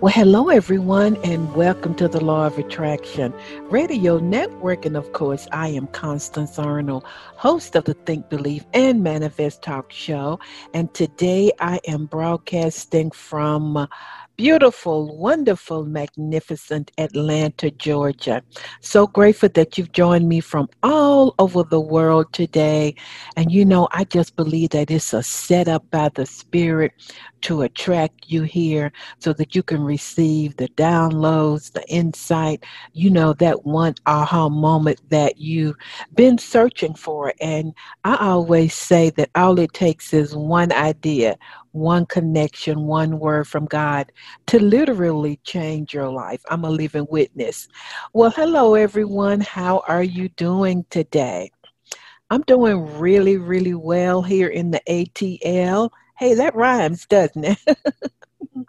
Well, hello, everyone, and welcome to the Law of Attraction Radio Network. And of course, I am Constance Arnold, host of the Think, Believe, and Manifest Talk Show. And today I am broadcasting from beautiful, wonderful, magnificent Atlanta, Georgia. So grateful that you've joined me from all over the world today. And you know, I just believe that it's a setup by the Spirit to attract you here so that you can receive the downloads, the insight, you know, that one aha moment that you've been searching for. And I always say that all it takes is one idea, one connection, one word from God to literally change your life. I'm a living witness. Well, hello, everyone. How are you doing today? I'm doing really, really well here in the ATL. Hey, that rhymes, doesn't it?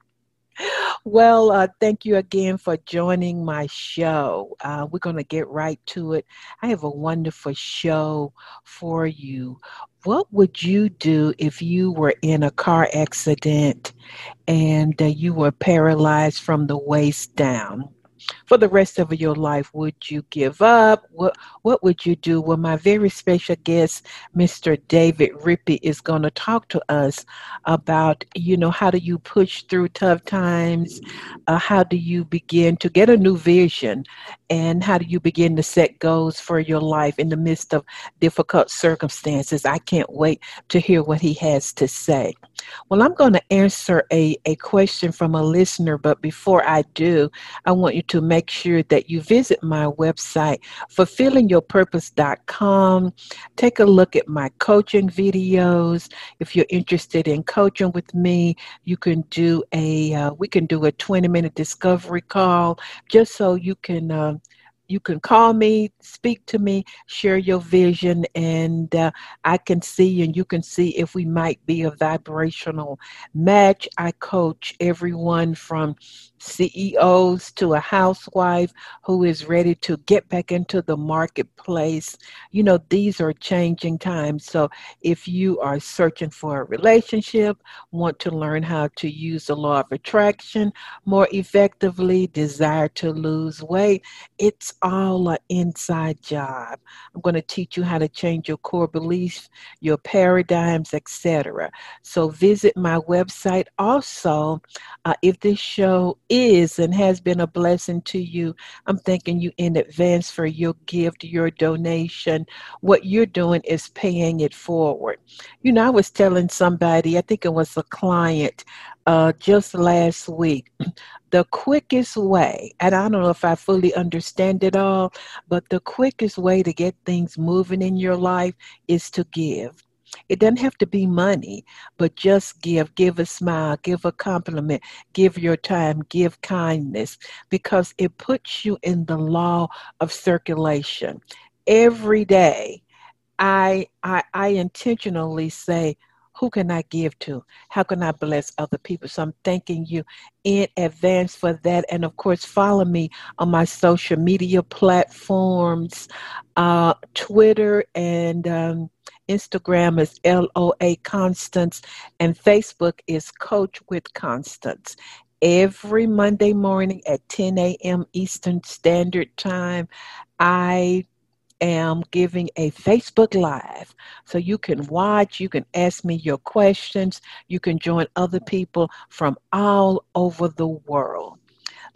well, uh, thank you again for joining my show. Uh, we're going to get right to it. I have a wonderful show for you. What would you do if you were in a car accident and uh, you were paralyzed from the waist down? For the rest of your life? Would you give up? What What would you do? Well, my very special guest, Mr. David Rippy, is going to talk to us about, you know, how do you push through tough times? Uh, how do you begin to get a new vision? And how do you begin to set goals for your life in the midst of difficult circumstances? I can't wait to hear what he has to say. Well, I'm going to answer a, a question from a listener, but before I do, I want you to make sure that you visit my website, fulfillingyourpurpose.com. Take a look at my coaching videos. If you're interested in coaching with me, you can do a, uh, we can do a 20 minute discovery call just so you can. Uh, you can call me, speak to me, share your vision, and uh, I can see and you can see if we might be a vibrational match. I coach everyone from CEOs to a housewife who is ready to get back into the marketplace. You know, these are changing times. So if you are searching for a relationship, want to learn how to use the law of attraction more effectively, desire to lose weight, it's all an inside job. I'm going to teach you how to change your core beliefs, your paradigms, etc. So visit my website. Also, uh, if this show is and has been a blessing to you, I'm thanking you in advance for your gift, your donation. What you're doing is paying it forward. You know, I was telling somebody, I think it was a client uh, just last week, the quickest way, and I don't know if I fully understand it all, but the quickest way to get things moving in your life is to give. It doesn't have to be money, but just give. Give a smile, give a compliment, give your time, give kindness, because it puts you in the law of circulation. Every day, I, I, I intentionally say, who can I give to? How can I bless other people? So I'm thanking you in advance for that. And of course, follow me on my social media platforms, uh, Twitter and um, Instagram is LOA Constance, and Facebook is Coach with Constance. Every Monday morning at 10 a.m. Eastern Standard Time, I am giving a Facebook Live. So you can watch, you can ask me your questions, you can join other people from all over the world.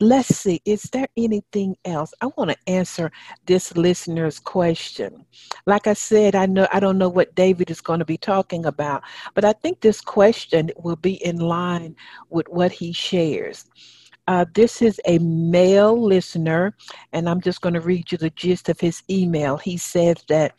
Let's see, is there anything else? I want to answer this listener's question. Like I said, I know I don't know what David is going to be talking about, but I think this question will be in line with what he shares. Uh, this is a male listener, and I'm just going to read you the gist of his email. He said that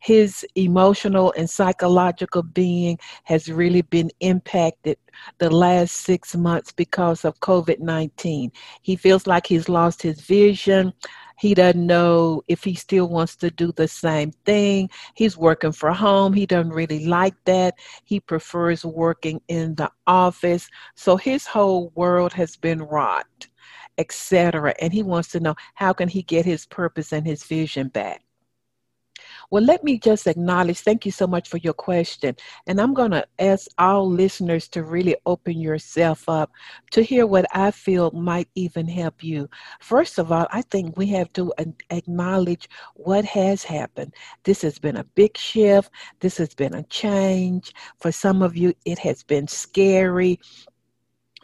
his emotional and psychological being has really been impacted the last six months because of COVID 19. He feels like he's lost his vision. He doesn't know if he still wants to do the same thing. He's working from home. He doesn't really like that. He prefers working in the office. So his whole world has been rocked, etc. And he wants to know how can he get his purpose and his vision back. Well, let me just acknowledge, thank you so much for your question. And I'm going to ask all listeners to really open yourself up to hear what I feel might even help you. First of all, I think we have to acknowledge what has happened. This has been a big shift, this has been a change. For some of you, it has been scary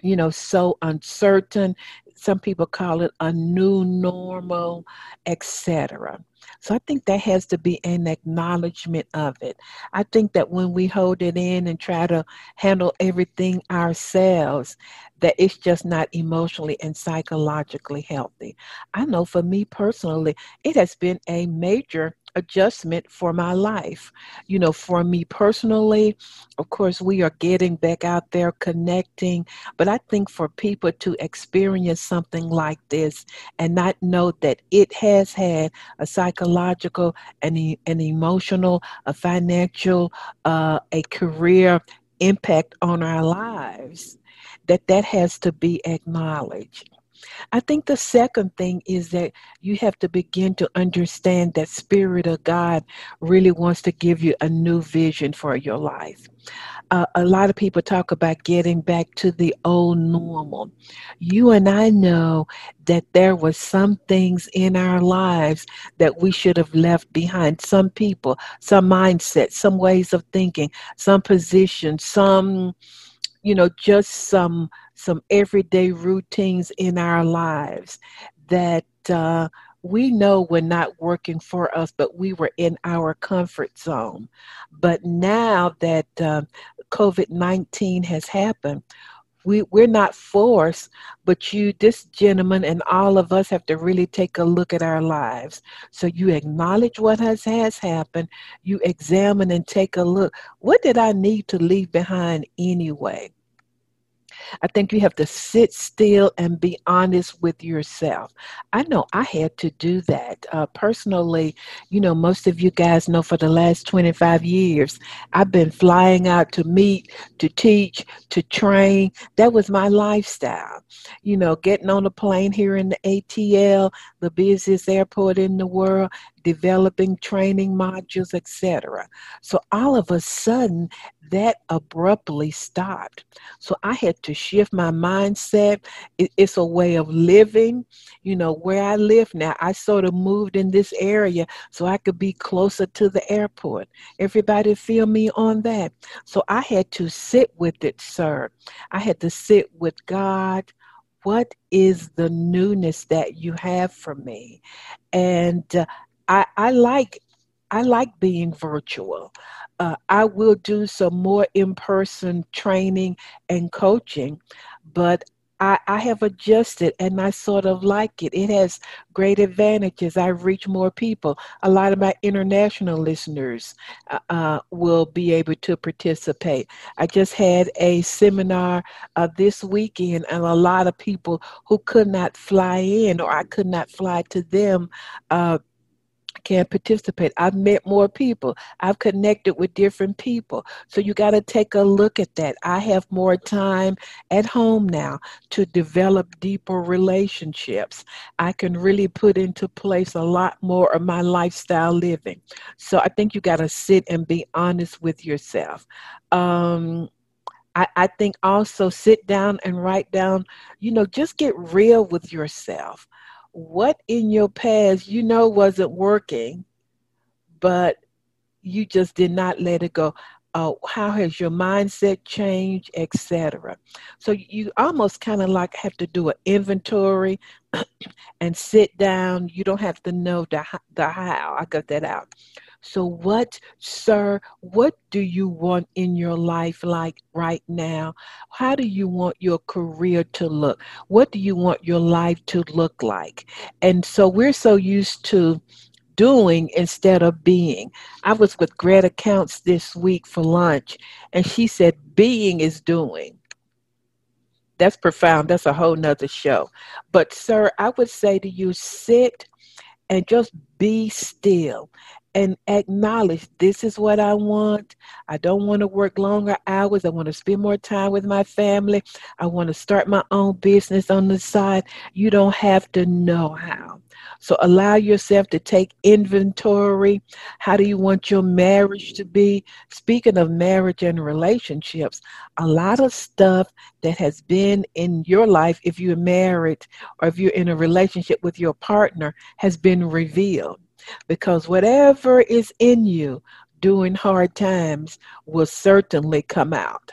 you know, so uncertain. Some people call it a new normal, etc. So I think that has to be an acknowledgement of it. I think that when we hold it in and try to handle everything ourselves, that it's just not emotionally and psychologically healthy. I know for me personally, it has been a major adjustment for my life. You know, for me personally, of course, we are getting back out there connecting, but I think for people to experience something like this and not know that it has had a psychological and an emotional, a financial, uh, a career impact on our lives, that that has to be acknowledged. I think the second thing is that you have to begin to understand that Spirit of God really wants to give you a new vision for your life. Uh, a lot of people talk about getting back to the old normal. You and I know that there were some things in our lives that we should have left behind. Some people, some mindsets, some ways of thinking, some positions, some, you know, just some some everyday routines in our lives that uh, we know were not working for us, but we were in our comfort zone. But now that uh, COVID 19 has happened, we, we're not forced, but you, this gentleman, and all of us have to really take a look at our lives. So you acknowledge what has, has happened, you examine and take a look. What did I need to leave behind anyway? I think you have to sit still and be honest with yourself. I know I had to do that. Uh, personally, you know, most of you guys know for the last 25 years, I've been flying out to meet, to teach, to train. That was my lifestyle. You know, getting on a plane here in the ATL, the busiest airport in the world, developing training modules, etc. So all of a sudden, that abruptly stopped. So I had to shift my mindset. it's a way of living. You know, where I live now, I sort of moved in this area so I could be closer to the airport. Everybody feel me on that. So I had to sit with it, sir. I had to sit with God what is the newness that you have for me and uh, I, like I like being virtual. Uh, I will do some more in person training and coaching, but I, I, have adjusted and I sort of like it. It has great advantages. I reach more people. A lot of my international listeners uh, uh will be able to participate. I just had a seminar uh, this weekend, and a lot of people who could not fly in or I could not fly to them uh, can participate. I've met more people. I've connected with different people. So you got to take a look at that. I have more time at home now to develop deeper relationships. I can really put into place a lot more of my lifestyle living. So I think you got to sit and be honest with yourself. Um, I, I think also sit down and write down, you know, just get real with yourself what in your past you know wasn't working, but you just did not let it go. Uh, how has your mindset changed, etc. So you almost kind of like have to do an inventory and sit down. You don't have to know the the how. I got that out, So, what, sir, what do you want in your life like right now? How do you want your career to look? What do you want your life to look like? And so, we're so used to doing instead of being. I was with Greta Counts this week for lunch, and she said, Being is doing. That's profound. That's a whole nother show. But, sir, I would say to you, sit and just be still and acknowledge this is what I want. I don't want to work longer hours. I want to spend more time with my family. I want to start my own business on the side. You don't have to know how. So allow yourself to take inventory. How do you want your marriage to be? Speaking of marriage and relationships, a lot of stuff that has been in your life, if you're married or if you're in a relationship with your partner, has been revealed. Because whatever is in you during hard times will certainly come out.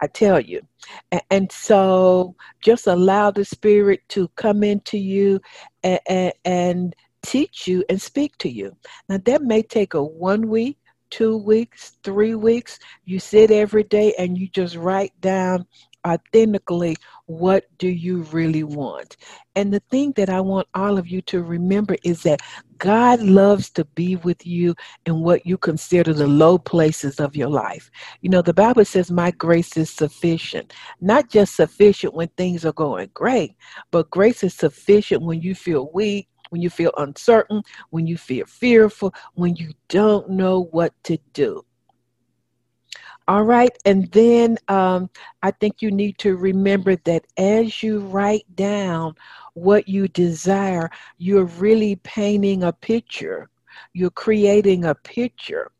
I tell you. And, so just allow the Spirit to come into you and, and teach you and speak to you. Now, that may take a one week, two weeks, three weeks. You sit every day and you just write down authentically what do you really want? And the thing that i want all of you to remember is that god loves to be with you in what you consider the low places of your life. You know the bible says my grace is sufficient. Not just sufficient when things are going great but grace is sufficient when you feel weak when you feel uncertain when you feel fearful when you don't know what to do all right. And then um, I think you need to remember that as you write down what you desire, you're really painting a picture. You're creating a picture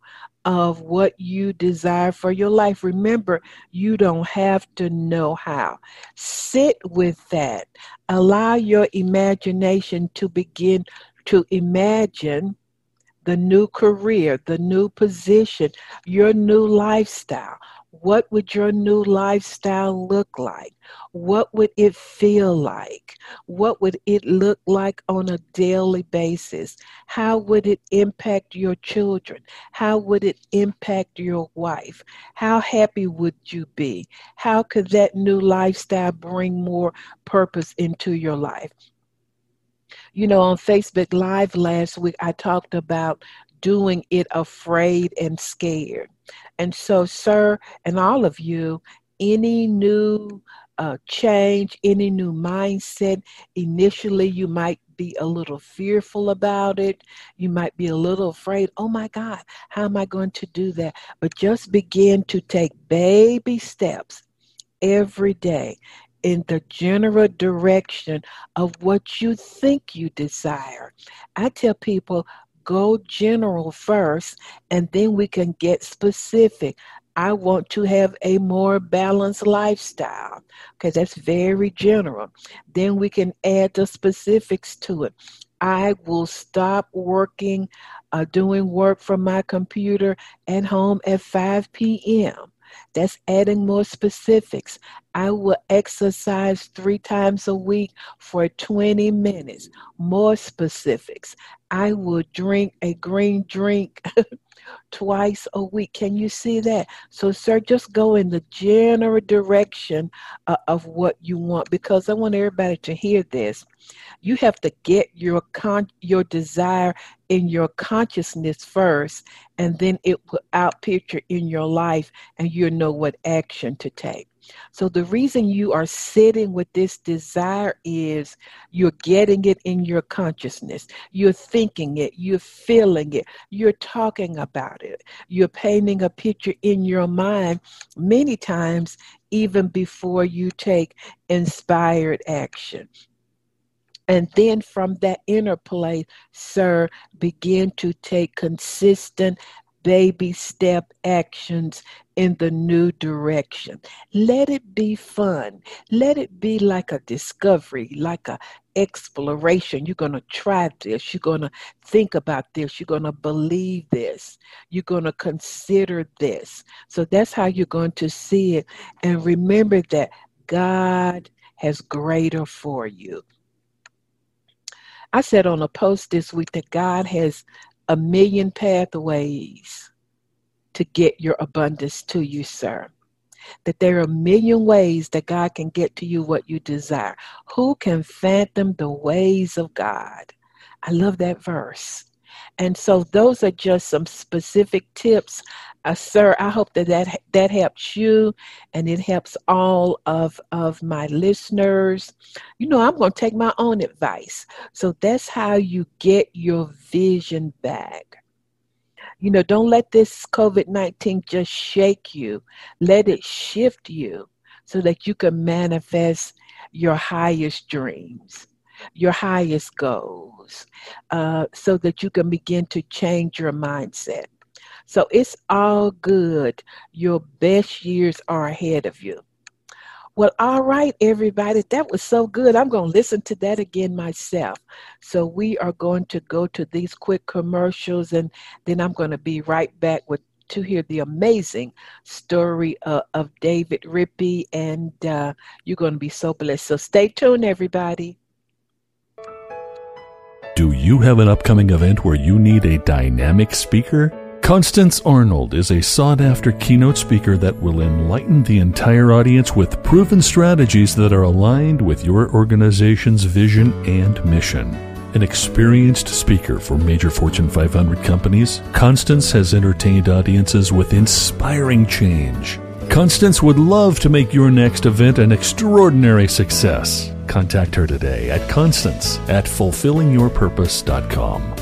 of what you desire for your life. Remember, you don't have to know how. Sit with that. Allow your imagination to begin to imagine the new career, the new position, your new lifestyle. What would your new lifestyle look like? What would it feel like? What would it look like on a daily basis? How would it impact your children? How would it impact your wife? How happy would you be? How could that new lifestyle bring more purpose into your life? You know, on Facebook Live last week, I talked about doing it afraid and scared. And so, sir, and all of you, any new uh, change, any new mindset, initially you might be a little fearful about it. You might be a little afraid, oh my God, how am I going to do that? But just begin to take baby steps every day in the general direction of what you think you desire. I tell people, go general first, and then we can get specific. I want to have a more balanced lifestyle because that's very general. Then we can add the specifics to it. I will stop working, uh, doing work from my computer at home at 5 p.m. That's adding more specifics. I will exercise three times a week for 20 minutes. More specifics. I will drink a green drink twice a week. Can you see that? So, sir, just go in the general direction uh, of what you want because I want everybody to hear this. You have to get your con- your desire in your consciousness first, and then it will outpicture in your life, and you'll know what action to take. So the reason you are sitting with this desire is you're getting it in your consciousness. You're thinking it, you're feeling it, you're talking about it. You're painting a picture in your mind many times even before you take inspired action. And then from that inner place, sir, begin to take consistent baby step actions in the new direction. Let it be fun. Let it be like a discovery, like a exploration. You're going to try this. You're going to think about this. You're going to believe this. You're going to consider this. So that's how you're going to see it. And remember that God has greater for you. I said on a post this week that God has a million pathways to get your abundance to you, sir. That there are a million ways that God can get to you what you desire. Who can fathom the ways of God? I love that verse. And so those are just some specific tips. Uh, sir, I hope that, that that helps you and it helps all of, of my listeners. You know, I'm going to take my own advice. So that's how you get your vision back. You know, don't let this COVID 19 just shake you, let it shift you so that you can manifest your highest dreams your highest goals uh, so that you can begin to change your mindset. So it's all good. Your best years are ahead of you. Well, all right, everybody. That was so good. I'm going to listen to that again myself. So we are going to go to these quick commercials and then I'm going to be right back with to hear the amazing story uh, of David Rippy, and uh, you're going to be so blessed. So stay tuned, everybody. Do you have an upcoming event where you need a dynamic speaker? Constance Arnold is a sought after keynote speaker that will enlighten the entire audience with proven strategies that are aligned with your organization's vision and mission. An experienced speaker for major Fortune 500 companies, Constance has entertained audiences with inspiring change. Constance would love to make your next event an extraordinary success. Contact her today at constance at fulfillingyourpurpose.com.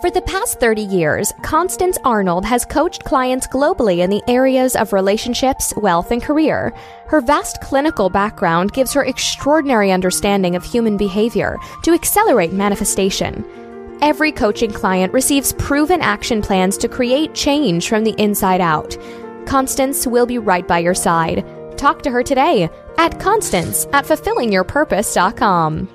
For the past 30 years, Constance Arnold has coached clients globally in the areas of relationships, wealth, and career. Her vast clinical background gives her extraordinary understanding of human behavior to accelerate manifestation. Every coaching client receives proven action plans to create change from the inside out. Constance will be right by your side. Talk to her today at Constance at fulfillingyourpurpose.com.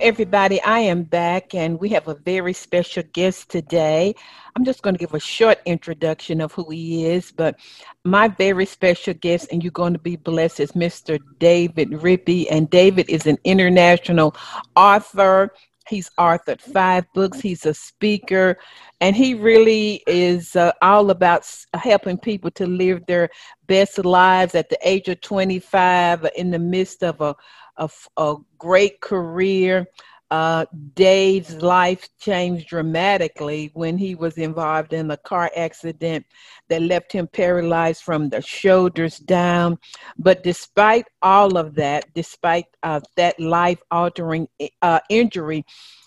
Everybody, I am back and we have a very special guest today. I'm just going to give a short introduction of who he is, but my very special guest, and you're going to be blessed, is Mr. David Rippy. And David is an international author, He's authored five books. He's a speaker, and he really is uh, all about helping people to live their best lives at the age of 25 in the midst of a, a, a great career. Uh, Dave's life changed dramatically when he was involved in a car accident that left him paralyzed from the shoulders down. But despite all of that, despite uh, that life altering uh, injury,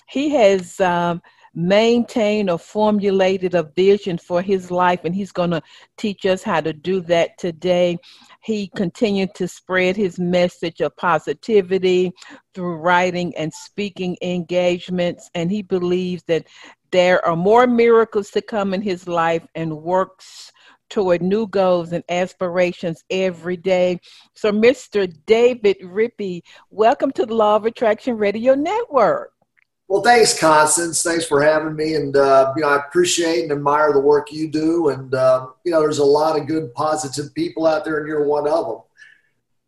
he has um, maintained or formulated a vision for his life, and he's going to teach us how to do that today. He continued to spread his message of positivity through writing and speaking engagements, and he believes that there are more miracles to come in his life and works toward new goals and aspirations every day. So, Mr. David Rippy, welcome to the Law of Attraction Radio Network. Well, thanks, Constance. Thanks for having me, and uh, you know I appreciate and admire the work you do. And uh, you know, there's a lot of good, positive people out there, and you're one of them.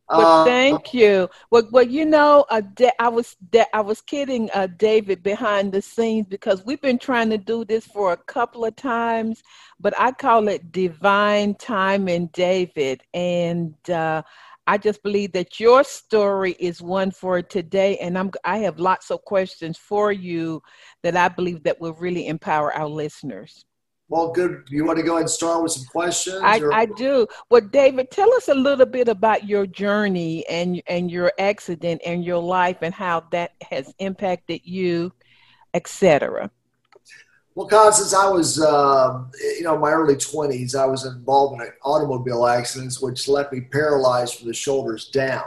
Well, uh, thank you. Well, well, you know, uh, I was I was kidding uh, David behind the scenes because we've been trying to do this for a couple of times, but I call it divine timing, David, and uh, I just believe that your story is one for today, and I'm I have lots of questions for you that I believe that will really empower our listeners. Well, good. You want to go ahead and start with some questions? I, I do. Well, David, tell us a little bit about your journey and and your accident and your life and how that has impacted you, etc. Well, Con, since I was, uh, you know, my early 20s, I was involved in automobile accidents, which left me paralyzed from the shoulders down.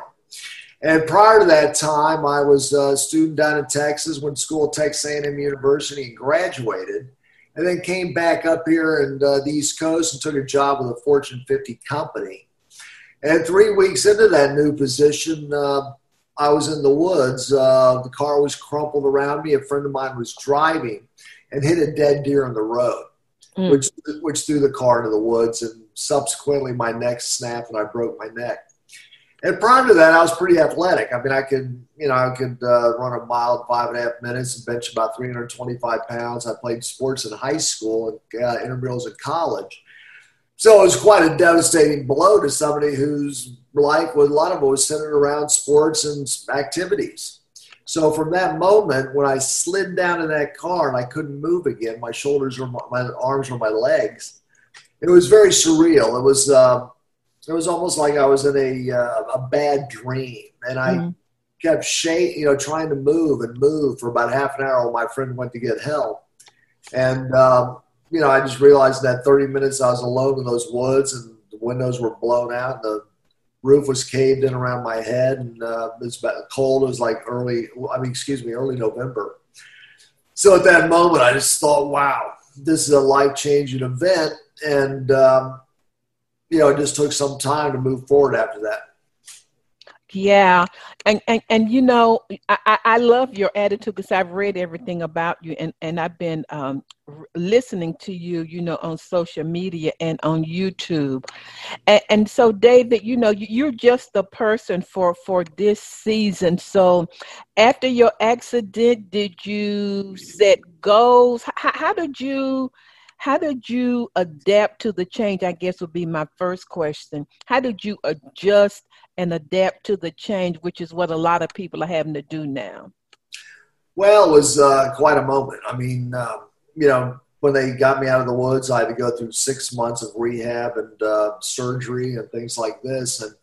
And prior to that time, I was a student down in Texas, went to school at Texas A&M University and graduated, and then came back up here in uh, the East Coast and took a job with a Fortune 50 company. And three weeks into that new position, uh, I was in the woods. Uh, the car was crumpled around me. A friend of mine was driving and hit a dead deer on the road, mm. which which threw the car into the woods, and subsequently my neck snapped and I broke my neck. And prior to that, I was pretty athletic. I mean, I could, you know, I could uh, run a mile in five and a half minutes and bench about 325 pounds. I played sports in high school and uh, intramurals in college. So it was quite a devastating blow to somebody whose life was a lot of it was centered around sports and activities. So from that moment, when I slid down in that car and I couldn't move again, my shoulders were my, my arms were my legs. It was very surreal. It was uh, it was almost like I was in a uh, a bad dream, and I mm-hmm. kept shaking, you know, trying to move and move for about half an hour while my friend went to get help. And um, you know, I just realized that 30 minutes I was alone in those woods, and the windows were blown out, and the roof was caved in around my head, and uh, it was about cold. It was like early, I mean, excuse me, early November. So at that moment, I just thought, wow, this is a life changing event, and um, you know, it just took some time to move forward after that. Yeah, and and, and you know, I, I love your attitude because I've read everything about you, and and I've been um, listening to you, you know, on social media and on YouTube, and, and so David, you know, you're just the person for for this season. So, after your accident, did you set goals? How, how did you? how did you adapt to the change i guess would be my first question how did you adjust and adapt to the change which is what a lot of people are having to do now well it was uh, quite a moment i mean uh, you know when they got me out of the woods i had to go through six months of rehab and uh, surgery and things like this and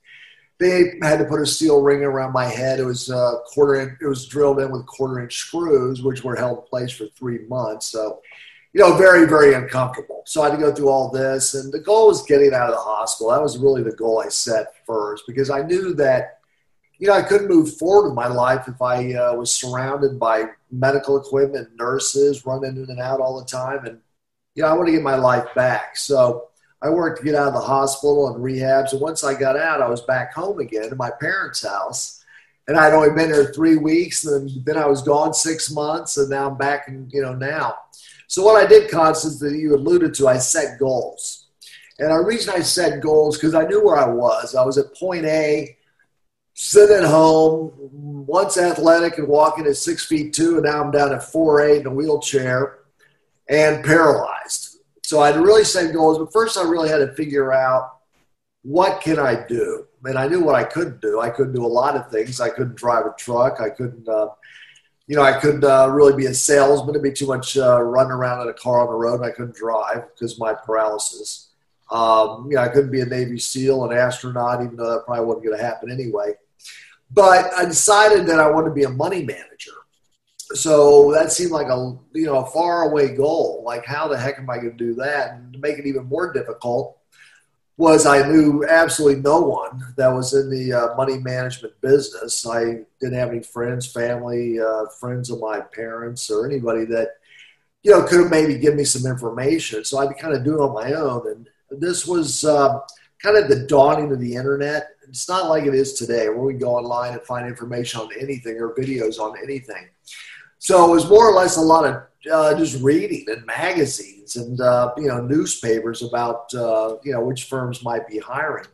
they had to put a steel ring around my head. It was uh, quarter. Inch, it was drilled in with quarter inch screws, which were held in place for three months. So you know, very, very uncomfortable. So I had to go through all this. And the goal was getting out of the hospital. That was really the goal I set first because I knew that, you know, I couldn't move forward in my life if I uh, was surrounded by medical equipment, nurses running in and out all the time. And, you know, I want to get my life back. So I worked to get out of the hospital and rehab. So once I got out, I was back home again in my parents' house. And I'd only been there three weeks. And then I was gone six months. And now I'm back, and you know, now. So what I did, Constance, that you alluded to, I set goals. And the reason I set goals because I knew where I was. I was at point A, sitting at home, once athletic and walking at six feet two, and now I'm down at four eight in a wheelchair and paralyzed. So I would really set goals, but first I really had to figure out what can I do. And I knew what I couldn't do. I couldn't do a lot of things. I couldn't drive a truck. I couldn't uh, you know, I couldn't uh, really be a salesman. It'd be too much uh, running around in a car on the road. And I couldn't drive because my paralysis. Um, you know, I couldn't be a Navy SEAL, an astronaut, even though that probably wasn't going to happen anyway. But I decided that I wanted to be a money manager. So that seemed like a you know a far away goal. Like, how the heck am I going to do that? And to make it even more difficult, was I knew absolutely no one that was in the uh, money management business. I didn't have any friends, family, uh, friends of my parents, or anybody that you know could have maybe given me some information. So I'd kind of do it on my own. And this was uh, kind of the dawning of the internet. It's not like it is today, where we go online and find information on anything or videos on anything. So it was more or less a lot of uh, just reading and magazines and uh, you know newspapers about uh, you know which firms might be hiring.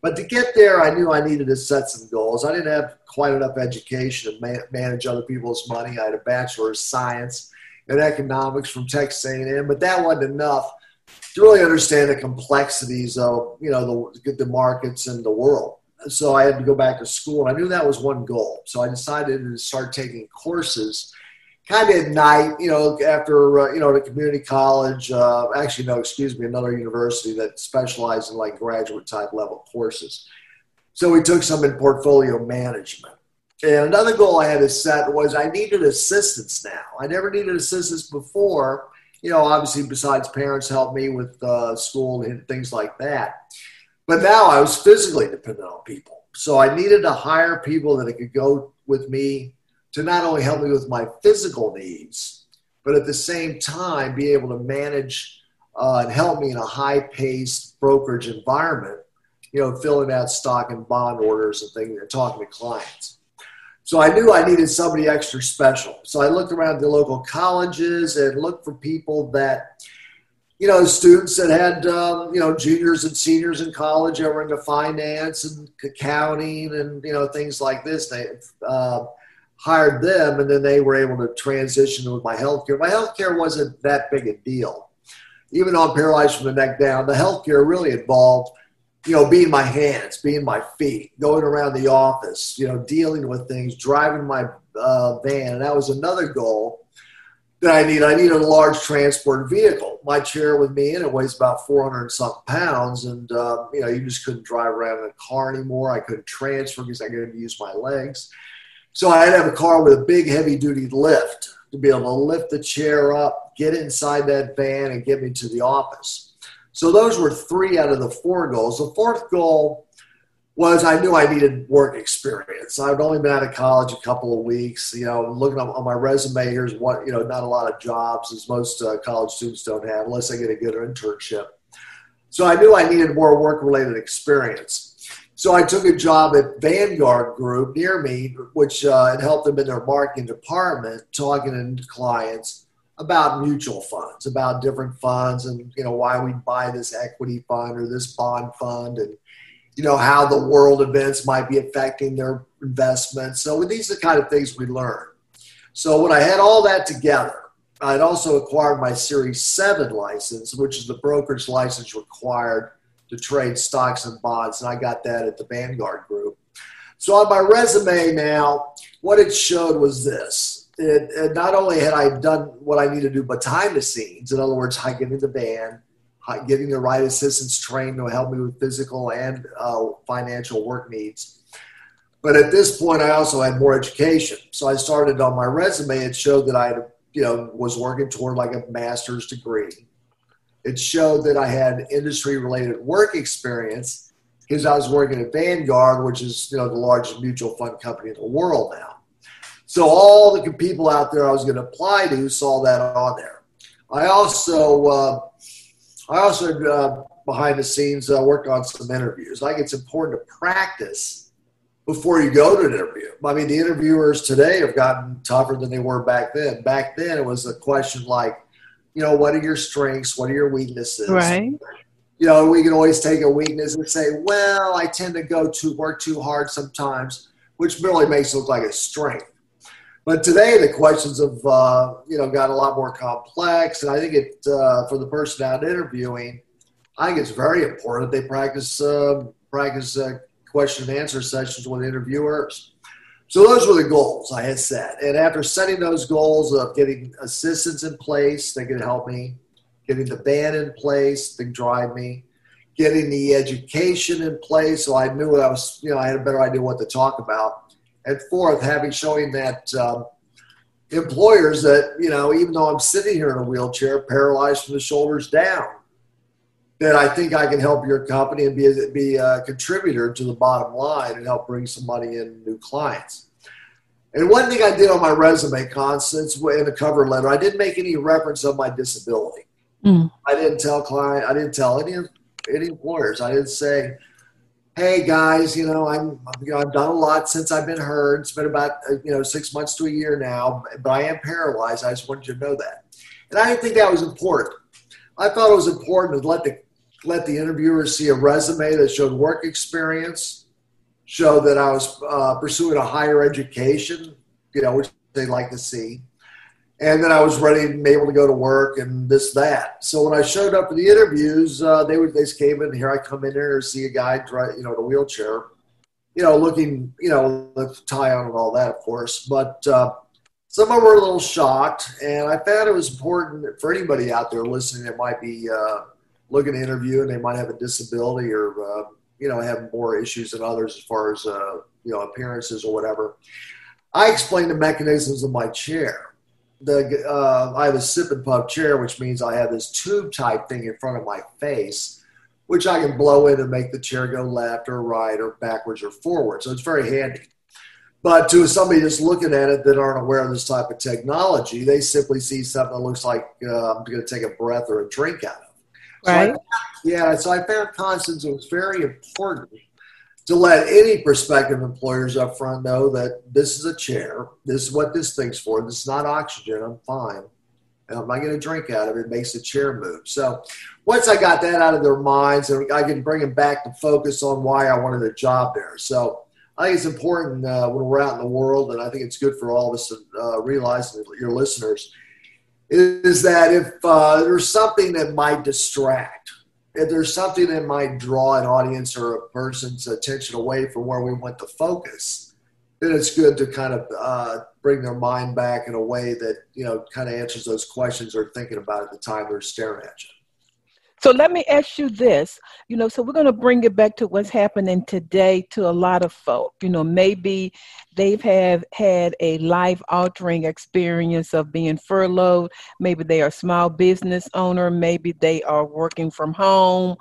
But to get there, I knew I needed to set some goals. I didn't have quite enough education to ma- manage other people's money. I had a bachelor's science and economics from Texas A&M, but that wasn't enough to really understand the complexities of you know the, the markets and the world. So I had to go back to school, and I knew that was one goal. So I decided to start taking courses kind of at night, you know, after, uh, you know, the community college, uh, actually, no, excuse me, another university that specialized in like graduate type level courses. So we took some in portfolio management. And another goal I had to set was I needed assistance now. I never needed assistance before. You know, obviously, besides parents helped me with uh, school and things like that. But now I was physically dependent on people. So I needed to hire people that could go with me to not only help me with my physical needs, but at the same time be able to manage uh, and help me in a high paced brokerage environment, you know, filling out stock and bond orders and things and talking to clients. So I knew I needed somebody extra special. So I looked around the local colleges and looked for people that you know, students that had, um, you know, juniors and seniors in college that were into finance and accounting and, you know, things like this. They uh, hired them and then they were able to transition with my healthcare. My healthcare wasn't that big a deal. Even though I'm paralyzed from the neck down, the healthcare really involved, you know, being my hands, being my feet, going around the office, you know, dealing with things, driving my uh, van. And that was another goal that I need. I need a large transport vehicle. My chair with me in it weighs about 400 something pounds, and uh, you know you just couldn't drive around in a car anymore. I couldn't transfer because I couldn't use my legs. So I had to have a car with a big, heavy duty lift to be able to lift the chair up, get inside that van, and get me to the office. So those were three out of the four goals. The fourth goal was I knew I needed work experience. I'd only been out of college a couple of weeks. You know, looking on my resume, here's what, you know, not a lot of jobs as most uh, college students don't have unless they get a good internship. So I knew I needed more work related experience. So I took a job at Vanguard Group near me, which uh, helped them in their marketing department, talking to clients about mutual funds, about different funds, and you know why we buy this equity fund or this bond fund, and you know, how the world events might be affecting their investments. So these are the kind of things we learn. So when I had all that together, I'd also acquired my Series 7 license, which is the brokerage license required to trade stocks and bonds. And I got that at the Vanguard Group. So on my resume now, what it showed was this. It, it not only had I done what I needed to do behind the scenes, in other words, hiking in the van, getting the right assistants trained to help me with physical and uh, financial work needs. But at this point, I also had more education. So I started on my resume. It showed that I, you know, was working toward like a master's degree. It showed that I had industry-related work experience because I was working at Vanguard, which is you know the largest mutual fund company in the world now. So all the people out there I was going to apply to saw that on there. I also uh, I also, uh, behind the scenes, uh, worked on some interviews. Like it's important to practice before you go to an interview. I mean, the interviewers today have gotten tougher than they were back then. Back then, it was a question like, you know, what are your strengths? What are your weaknesses? Right. You know, we can always take a weakness and say, well, I tend to go to work too hard sometimes, which really makes it look like a strength. But today the questions have uh, you know got a lot more complex, and I think it uh, for the person out interviewing, I think it's very important that they practice uh, practice uh, question and answer sessions with interviewers. So those were the goals I had set, and after setting those goals of getting assistants in place that could help me, getting the band in place that could drive me, getting the education in place, so I knew what I was you know I had a better idea what to talk about. And fourth, having showing that um, employers that you know, even though I'm sitting here in a wheelchair, paralyzed from the shoulders down, that I think I can help your company and be a, be a contributor to the bottom line and help bring some money in new clients. And one thing I did on my resume, Constance, in the cover letter, I didn't make any reference of my disability. Mm. I didn't tell client, I didn't tell any any employers. I didn't say, hey guys, you know, I'm, you know, I've done a lot since I've been hurt. It's been about, uh, you know, six months to a year now, but I am paralyzed. I just wanted you to know that. And I didn't think that was important. I thought it was important to let the, let the interviewers see a resume that showed work experience, show that I was uh, pursuing a higher education, you know, which they like to see and then I was ready and able to go to work and this that. So when I showed up for the interviews, uh, they would they came in. Here I come in here, to see a guy, you know, in a wheelchair, you know, looking, you know, with tie on and all that, of course. But uh, some of them were a little shocked, and I found it was important for anybody out there listening that might be uh, looking to interview and they might have a disability or uh, you know have more issues than others as far as uh, you know appearances or whatever. I explain the mechanisms of my chair the uh, I have a sip and puff chair, which means I have this tube type thing in front of my face, which I can blow in and make the chair go left or right or backwards or forward. So it's very handy. But to somebody just looking at it that aren't aware of this type of technology, they simply see something that looks like uh, I'm going to take a breath or a drink out of. So. I, yeah. So I found Constance it was very important to let any prospective employers up front know that this is a chair, this is what this thing's for, this is not oxygen, I'm fine. And I'm not going to drink out of it. It makes the chair move. So once I got that out of their minds, and I can bring them back to focus on why I wanted a job there. So I think it's important uh, when we're out in the world, and I think it's good for all of us to uh, realize, your listeners, is that if uh, there's something that might distract, if there's something that might draw an audience or a person's attention away from where we want to focus, then it's good to kind of uh, bring their mind back in a way that you know kind of answers those questions they're thinking about at the time they're staring at you. So let me ask you this, you know, so we're going to bring it back to what's happening today to a lot of folk. You know, maybe they've have had a life altering experience of being furloughed. Maybe they are small business owner. Maybe they are working from home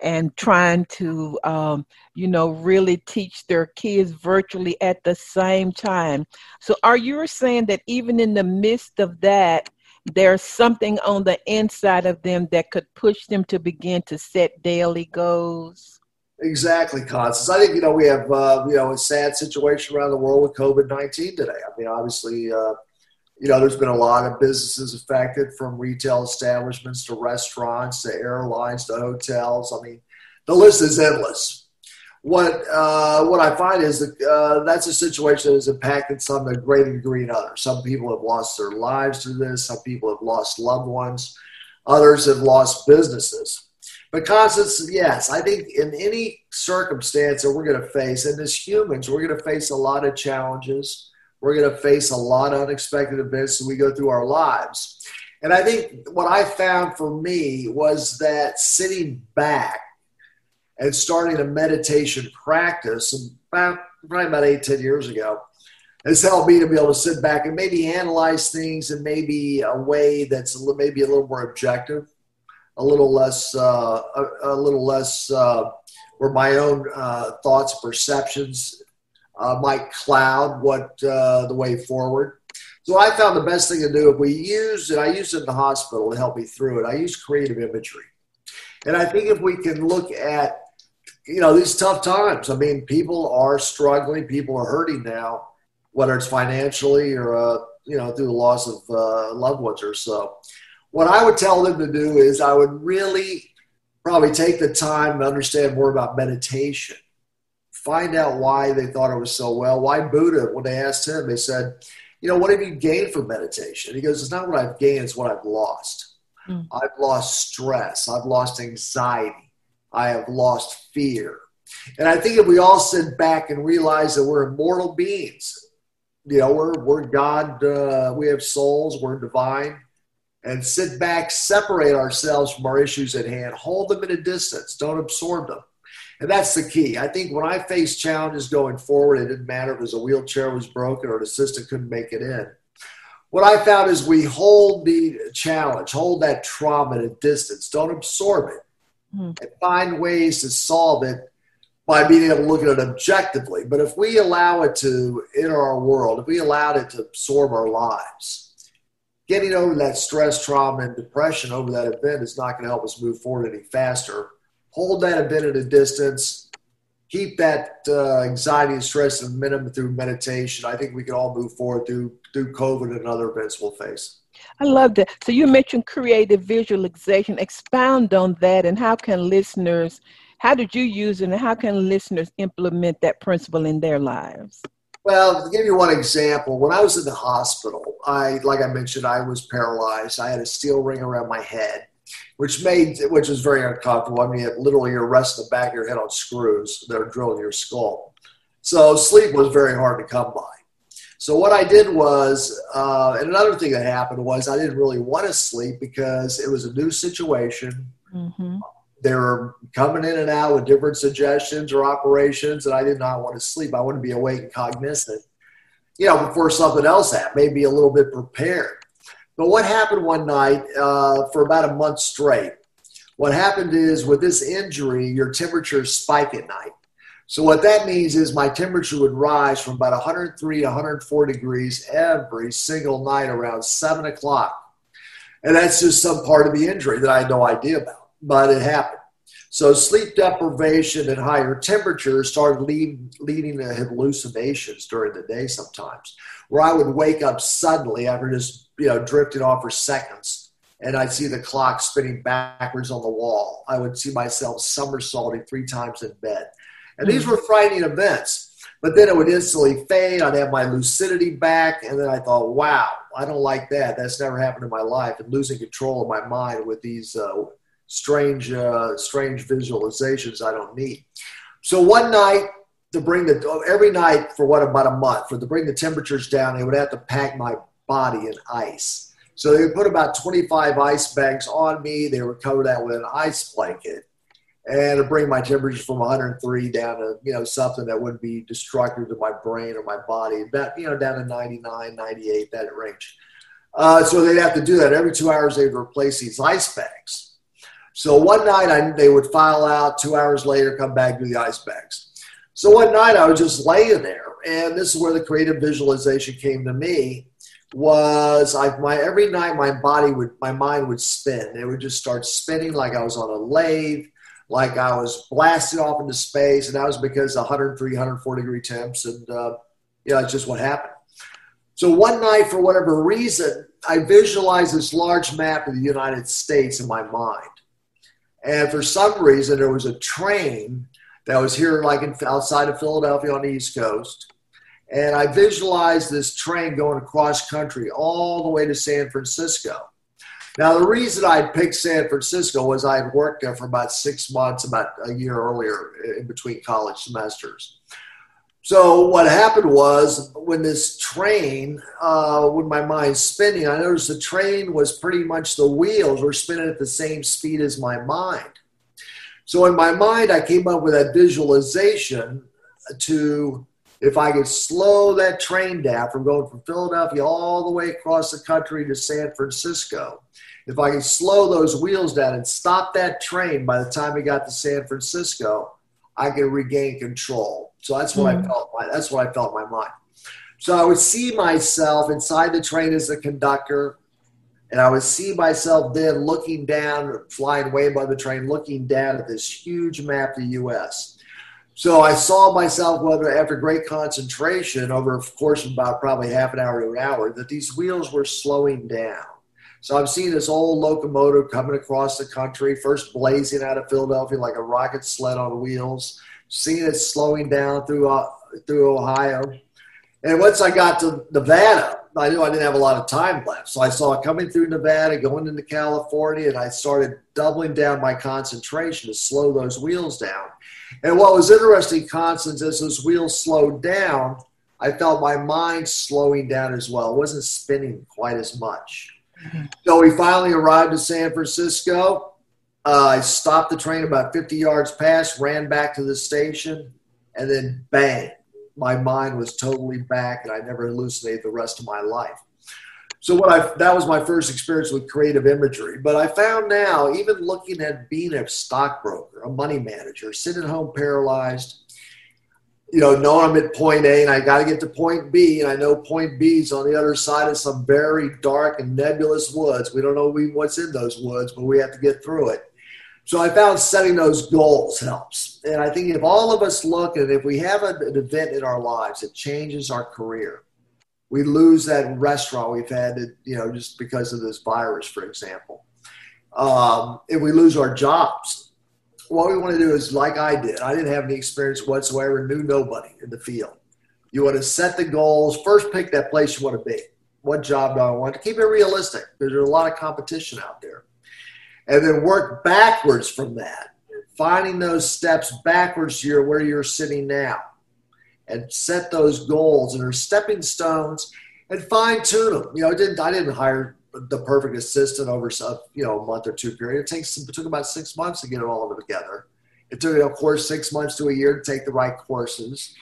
and trying to, um, you know, really teach their kids virtually at the same time. So are you saying that even in the midst of that, there's something on the inside of them that could push them to begin to set daily goals. Exactly, Constance. I think you know we have uh, you know a sad situation around the world with COVID nineteen today. I mean, obviously, uh, you know, there's been a lot of businesses affected, from retail establishments to restaurants to airlines to hotels. I mean, the list is endless what uh, what I find is that uh, that's a situation that has impacted some to a greater degree than others. Some people have lost their lives through this. Some people have lost loved ones. Others have lost businesses. But Constance, yes, I think in any circumstance that we're going to face, and as humans, we're going to face a lot of challenges. We're going to face a lot of unexpected events as we go through our lives. And I think what I found for me was that sitting back and starting a meditation practice about probably about eight, ten years ago has helped me to be able to sit back and maybe analyze things in maybe a way that's maybe a little more objective, a little less, uh, a, a, little less uh, where my own uh, thoughts, perceptions uh, might cloud what uh, the way forward. So I found the best thing to do if we use it. I use it in the hospital to help me through it. I use creative imagery, and I think if we can look at you know, these tough times. I mean, people are struggling. People are hurting now, whether it's financially or, uh, you know, through the loss of uh, loved ones or so. What I would tell them to do is I would really probably take the time to understand more about meditation. Find out why they thought it was so well. Why Buddha, when they asked him, they said, you know, what have you gained from meditation? He goes, it's not what I've gained, it's what I've lost. Mm. I've lost stress. I've lost anxiety. I have lost fear. And I think if we all sit back and realize that we're immortal beings, you know, we're, we're God, uh, we have souls, we're divine, and sit back, separate ourselves from our issues at hand, hold them at a distance, don't absorb them. And that's the key. I think when I faced challenges going forward, it didn't matter if it was a wheelchair was broken or an assistant couldn't make it in. What I found is we hold the challenge, hold that trauma at a distance, don't absorb it mm-hmm. and find ways to solve it by being able to look at it objectively. But if we allow it to enter our world, if we allowed it to absorb our lives, getting over that stress, trauma, and depression over that event is not going to help us move forward any faster. Hold that event at a distance. Keep that uh, anxiety and stress at a minimum through meditation. I think we can all move forward through through COVID and other events we'll face. I love that. So you mentioned creative visualization. Expound on that and how can listeners, how did you use it and how can listeners implement that principle in their lives? Well, to give you one example, when I was in the hospital, I, like I mentioned, I was paralyzed. I had a steel ring around my head, which made, which was very uncomfortable. I mean, it, literally you're resting the back of your head on screws that are drilling your skull. So sleep was very hard to come by. So what I did was, uh, and another thing that happened was I didn't really want to sleep because it was a new situation. Mm-hmm. They were coming in and out with different suggestions or operations, and I did not want to sleep. I wanted to be awake and cognizant, you know, before something else happened, maybe a little bit prepared. But what happened one night uh, for about a month straight? What happened is with this injury, your temperatures spike at night. So what that means is my temperature would rise from about 103 to 104 degrees every single night around seven o'clock. And that's just some part of the injury that I had no idea about, but it happened. So sleep deprivation and higher temperatures started lead, leading to hallucinations during the day sometimes, where I would wake up suddenly after just you know drifting off for seconds, and I'd see the clock spinning backwards on the wall. I would see myself somersaulting three times in bed, and these were frightening events. But then it would instantly fade. I'd have my lucidity back, and then I thought, "Wow, I don't like that. That's never happened in my life." And losing control of my mind with these uh, strange, uh, strange visualizations I don't need. So one night to bring the every night for what about a month for to bring the temperatures down, they would have to pack my body in ice. So they would put about 25 ice bags on me. They would cover that with an ice blanket and to bring my temperature from 103 down to you know something that wouldn't be destructive to my brain or my body about you know down to 99 98 that range uh, so they'd have to do that every two hours they'd replace these ice bags so one night I, they would file out, two hours later, come back, do the ice bags. So one night I was just laying there, and this is where the creative visualization came to me. Was I my every night my body would my mind would spin. It would just start spinning like I was on a lathe, like I was blasted off into space, and that was because 103, 104 degree temps, and uh, yeah, it's just what happened. So one night, for whatever reason, I visualized this large map of the United States in my mind. And for some reason, there was a train that was here, like in, outside of Philadelphia on the East Coast. And I visualized this train going across country all the way to San Francisco. Now, the reason I picked San Francisco was I had worked there for about six months, about a year earlier in between college semesters. So what happened was when this train, uh, when my mind's spinning, I noticed the train was pretty much the wheels were spinning at the same speed as my mind. So in my mind, I came up with that visualization to if I could slow that train down from going from Philadelphia all the way across the country to San Francisco, if I could slow those wheels down and stop that train by the time we got to San Francisco, I could regain control. So that's what mm-hmm. I felt. That's what I felt in my mind. So I would see myself inside the train as the conductor, and I would see myself then looking down, flying way above the train, looking down at this huge map of the U.S. So I saw myself, after great concentration over a course of about probably half an hour to an hour, that these wheels were slowing down. So I'm seeing this old locomotive coming across the country, first blazing out of Philadelphia like a rocket sled on wheels seeing it slowing down through uh, through Ohio. And once I got to Nevada, I knew I didn't have a lot of time left. So I saw it coming through Nevada, going into California, and I started doubling down my concentration to slow those wheels down. And what was interesting, Constance, as those wheels slowed down, I felt my mind slowing down as well. It wasn't spinning quite as much. Mm-hmm. So we finally arrived in San Francisco. Uh, I stopped the train about 50 yards past, ran back to the station, and then bang, my mind was totally back, and I never hallucinated the rest of my life. So what I that was my first experience with creative imagery. But I found now, even looking at being a stockbroker, a money manager, sitting home paralyzed, you know, knowing I'm at point A and I got to get to point B, and I know point B is on the other side of some very dark and nebulous woods. We don't know what's in those woods, but we have to get through it. So I found setting those goals helps. And I think if all of us look at if we have an event in our lives that changes our career, we lose that restaurant we've had, you know, just because of this virus, for example. Um, if we lose our jobs, what we want to do is like I did. I didn't have any experience whatsoever, knew nobody in the field. You want to set the goals. First, pick that place you want to be. What job do I want? To keep it realistic there's a lot of competition out there and then work backwards from that, finding those steps backwards to your, where you're sitting now, and set those goals and are stepping stones and fine tune them. You know, I didn't I didn't hire the perfect assistant over some you know a month or two period. It takes it took about six months to get it all together. It took of course six months to a year to take the right courses.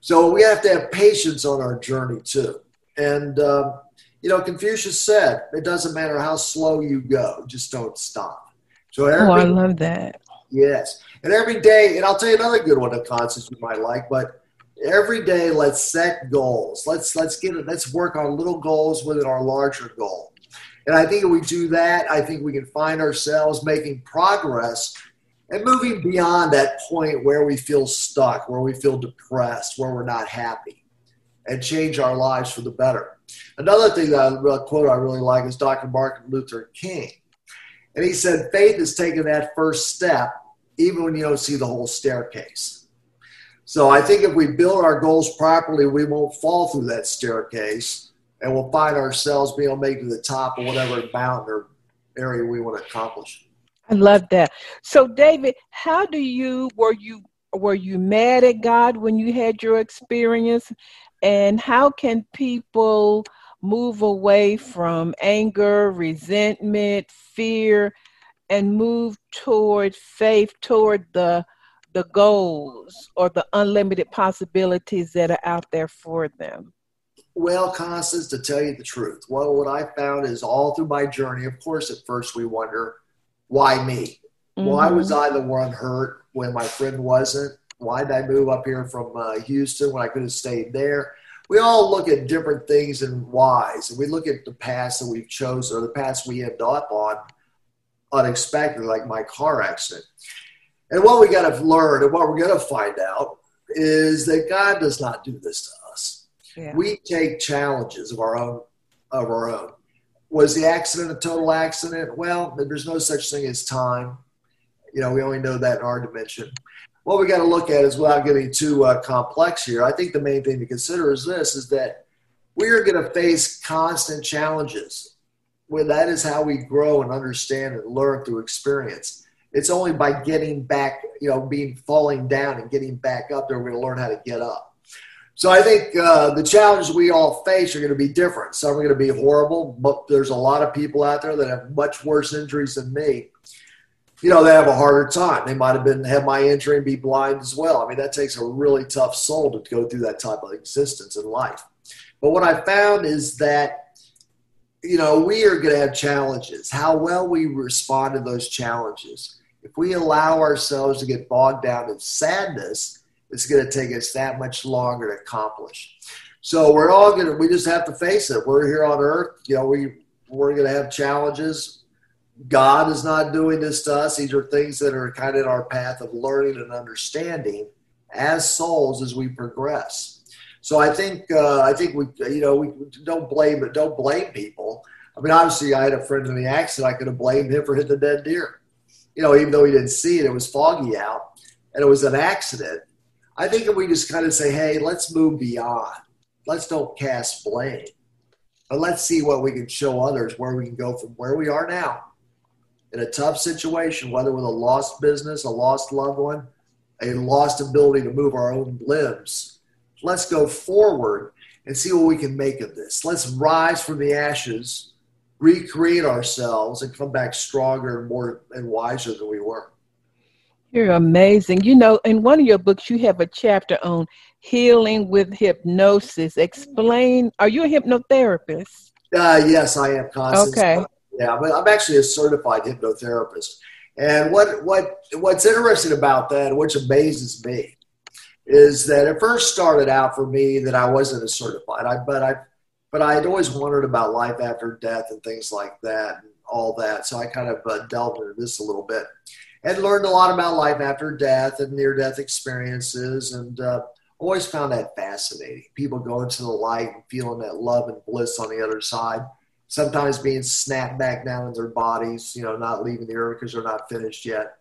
So we have to have patience on our journey too. And uh, you know, Confucius said, it doesn't matter how slow you go, just don't stop. So every, oh, I love that. Yes. And every day, and I'll tell you another good one of Constance you might like, but every day let's set goals. Let's let's get it, let's work on little goals within our larger goal. And I think if we do that, I think we can find ourselves making progress and moving beyond that point where we feel stuck, where we feel depressed, where we're not happy, and change our lives for the better. Another thing that I quote I really like is Dr. Martin Luther King. And he said, faith is taking that first step, even when you don't see the whole staircase. So I think if we build our goals properly, we won't fall through that staircase and we'll find ourselves being able to make to the top of whatever mountain or area we want to accomplish. I love that. So David, how do you were you were you mad at God when you had your experience? And how can people move away from anger, resentment, fear, and move toward faith, toward the the goals or the unlimited possibilities that are out there for them? Well, Constance, to tell you the truth, well, what I found is all through my journey, of course, at first we wonder, why me? Mm-hmm. Why was I the one hurt when my friend wasn't? Why did I move up here from uh, Houston when I could have stayed there? We all look at different things and whys, and we look at the past that we've chosen or the past we end up on unexpectedly, like my car accident. And what we got to learn and what we're going to find out is that God does not do this to us. Yeah. We take challenges of our own of our own. Was the accident a total accident? Well, there's no such thing as time. You know, we only know that in our dimension. What we got to look at is without getting too uh, complex here. I think the main thing to consider is this: is that we are going to face constant challenges. Where that is how we grow and understand and learn through experience. It's only by getting back, you know, being falling down and getting back up that we're going to learn how to get up. So I think uh, the challenges we all face are going to be different. Some are going to be horrible, but there's a lot of people out there that have much worse injuries than me. You know, they have a harder time. They might have been have my injury and be blind as well. I mean, that takes a really tough soul to go through that type of existence in life. But what I found is that, you know, we are going to have challenges. How well we respond to those challenges. If we allow ourselves to get bogged down in sadness, it's going to take us that much longer to accomplish. So we're all going to, we just have to face it. We're here on earth. You know, we, we're going to have challenges. God is not doing this to us. These are things that are kind of in our path of learning and understanding as souls as we progress. So I think, uh, I think we, you know, we don't blame it. Don't blame people. I mean, obviously I had a friend in the accident. I could have blamed him for hitting a dead deer. You know, even though he didn't see it, it was foggy out and it was an accident I think if we just kind of say, hey, let's move beyond, let's don't cast blame, but let's see what we can show others where we can go from where we are now in a tough situation, whether with a lost business, a lost loved one, a lost ability to move our own limbs. Let's go forward and see what we can make of this. Let's rise from the ashes, recreate ourselves, and come back stronger and more and wiser than we were. You're amazing. You know, in one of your books, you have a chapter on healing with hypnosis. Explain, are you a hypnotherapist? Uh, yes, I am, Constance. Okay. Yeah, but I'm actually a certified hypnotherapist. And what, what, what's interesting about that, which amazes me, is that it first started out for me that I wasn't a certified, I, but I, but I had always wondered about life after death and things like that and all that. So I kind of uh, delved into this a little bit and learned a lot about life after death and near death experiences and uh, always found that fascinating people going to the light and feeling that love and bliss on the other side sometimes being snapped back down in their bodies you know not leaving the earth because they're not finished yet.